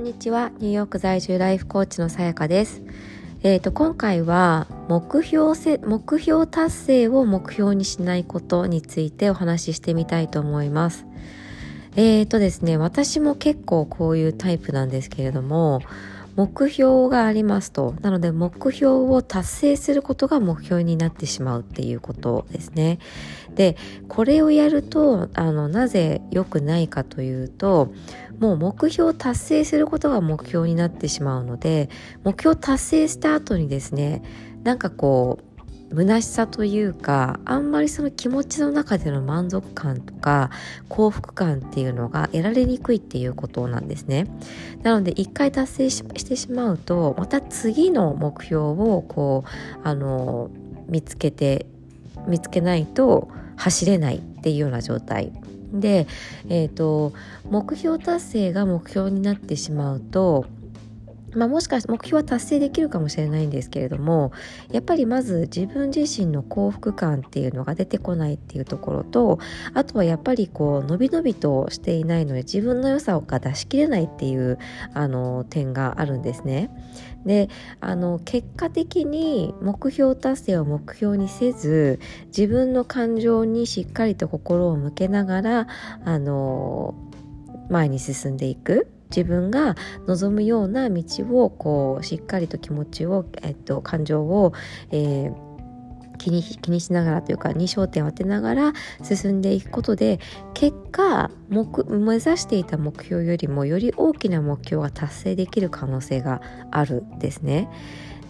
んにちは。ニューヨーク在住ライフコーチのさやかです。えーと、今回は目標せ目標達成を目標にしないことについてお話ししてみたいと思います。えーとですね私も結構こういうタイプなんですけれども目標がありますと。なので目標を達成することが目標になってしまうっていうことですね。でこれをやるとあのなぜ良くないかというともう目標を達成することが目標になってしまうので目標を達成した後にですねなんかこう虚しさというかあんまりその気持ちの中での満足感とか幸福感っていうのが得られにくいっていうことなんですね。なので一回達成してしまうとまた次の目標をこうあの見つけて見つけないと走れないっていうような状態。で、えーと目標達成が目標になってしまうとまあ、もしかして目標は達成できるかもしれないんですけれどもやっぱりまず自分自身の幸福感っていうのが出てこないっていうところとあとはやっぱりこう伸び伸びとしていないので自分の良さが出し切れないっていうあの点があるんですね。であの結果的に目標達成を目標にせず自分の感情にしっかりと心を向けながらあの前に進んでいく。自分が望むような道をこうしっかりと気持ちを、えっと、感情を、えー気に気にしながらというかに焦点を当てながら進んでいくことで結果目目指していた目標よりもより大きな目標が達成できる可能性があるんですね。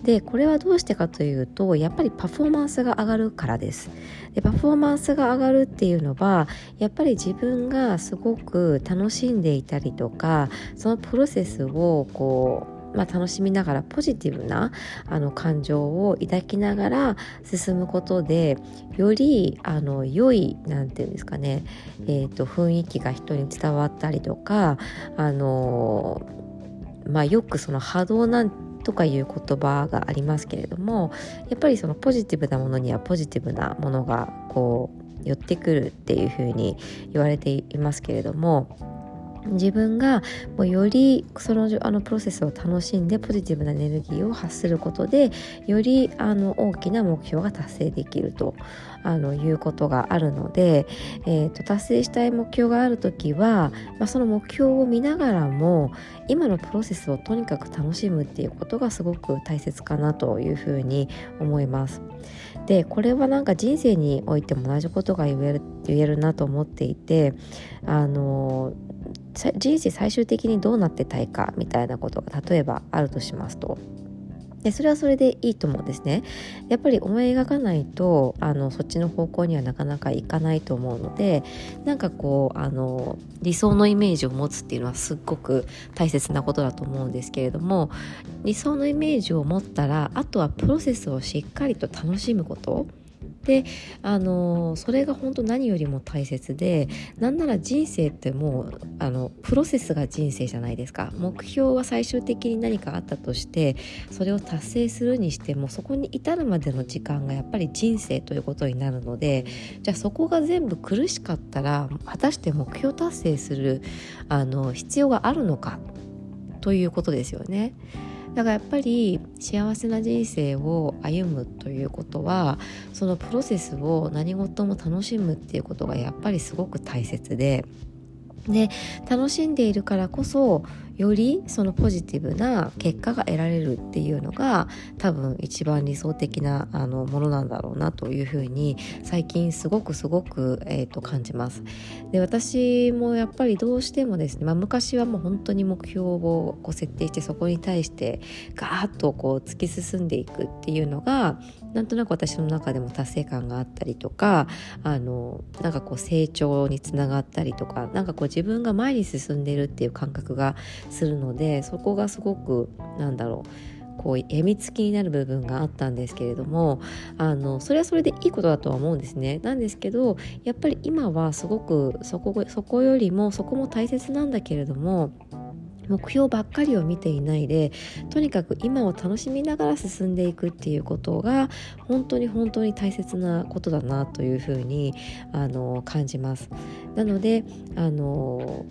でこれはどうしてかというとやっぱりパフォーマンスが上がるからですでパフォーマンスが上がるっていうのはやっぱり自分がすごく楽しんでいたりとかそのプロセスをこうまあ、楽しみながらポジティブなあの感情を抱きながら進むことでよりあの良い何て言うんですかね、えーと、と雰囲気が人に伝わったりとかあのまあ、よくその波動なんとかいう言葉がありますけれどもやっぱりそのポジティブなものにはポジティブなものがこう寄ってくるっていうふうに言われていますけれども自分がもうよりそのあのプロセスを楽しんでポジティブなエネルギーを発することでよりあの大きな目標が達成できるとあのいうことがあるので、えーと、達成したい目標がある時は、まあ、その目標を見ながらも今のプロセスをとにかく楽しむっていうことがすごく大切かなというふうに思います。でこれはなんか人生においても同じことが言える言えるなと思っていてあの人生最終的にどうなってたいかみたいなことが例えばあるとしますと。でそれはそれでいいと思うんですね。やっぱり思い描かないとあのそっちの方向にはなかなかいかないと思うのでなんかこうあの理想のイメージを持つっていうのはすっごく大切なことだと思うんですけれども理想のイメージを持ったらあとはプロセスをしっかりと楽しむこと。であのそれが本当何よりも大切でなんなら人生ってもうあのプロセスが人生じゃないですか目標は最終的に何かあったとしてそれを達成するにしてもそこに至るまでの時間がやっぱり人生ということになるのでじゃあそこが全部苦しかったら果たして目標達成するあの必要があるのか？ということですよね。だからやっぱり幸せな人生を歩むということはそのプロセスを何事も楽しむっていうことがやっぱりすごく大切で。で楽しんでいるからこそよりそのポジティブな結果が得られるっていうのが多分一番理想的なあのものなんだろうなというふうに最近すごくすごく、えーと、感じます。で私もやっぱりどうしてもですね、まあ、昔はもう本当に目標をこう設定してそこに対してガーッとこう突き進んでいくっていうのがなんとなく私の中でも達成感があったりとかあのなんかこう成長につながったりとかなんかこう自分が前に進んでるっていう感覚がするのでそこがすごくなんだろうこうやみつきになる部分があったんですけれどもあのそれはそれでいいことだとは思うんですねなんですけどやっぱり今はすごくそこそこよりもそこも大切なんだけれども目標ばっかりを見ていないでとにかく今を楽しみながら進んでいくっていうことが本当に本当に大切なことだなというふうにあの感じます。なのであの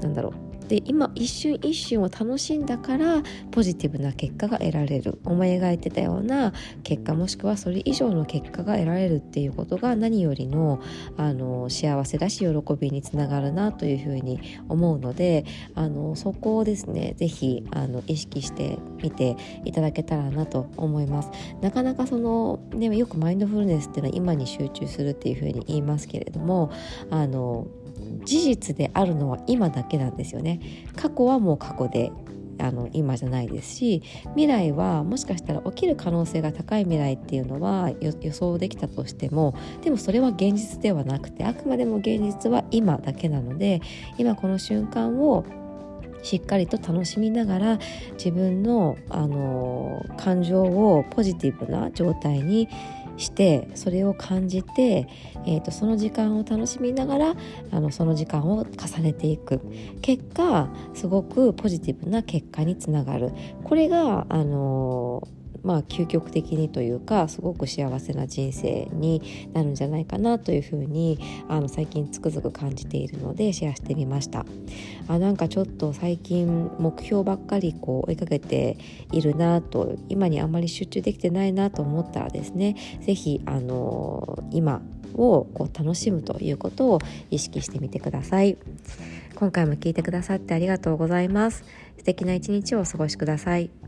なんだろうで今一瞬一瞬を楽しんだからポジティブな結果が得られる思い描いてたような結果もしくはそれ以上の結果が得られるっていうことが何よりのあの幸せだし喜びにつながるなというふうに思うのであのそこをですね是非意識してみていただけたらなと思います。なかなかその、ね、よくマインドフルネスっていうのは今に集中するっていうふうに言いますけれどもあの事実であるのは今だけなんですよね。過去はもう過去であの今じゃないですし未来はもしかしたら起きる可能性が高い未来っていうのは予想できたとしてもでもそれは現実ではなくてあくまでも現実は今だけなので今この瞬間をしっかりと楽しみながら自分のあの感情をポジティブな状態にしてそれを感じて、えーと、その時間を楽しみながらあのその時間を重ねていく。結果すごくポジティブな結果につながる。これがあのーまあ、究極的にというかすごく幸せな人生になるんじゃないかなというふうにあの最近つくづく感じているのでシェアしてみました。あなんかちょっと最近目標ばっかりこう追いかけているなと今にあんまり集中できてないなと思ったらですね是非あの今をこう楽しむということを意識してみてください。今回も聞いてくださってありがとうございます。素敵な一日をお過ごしください。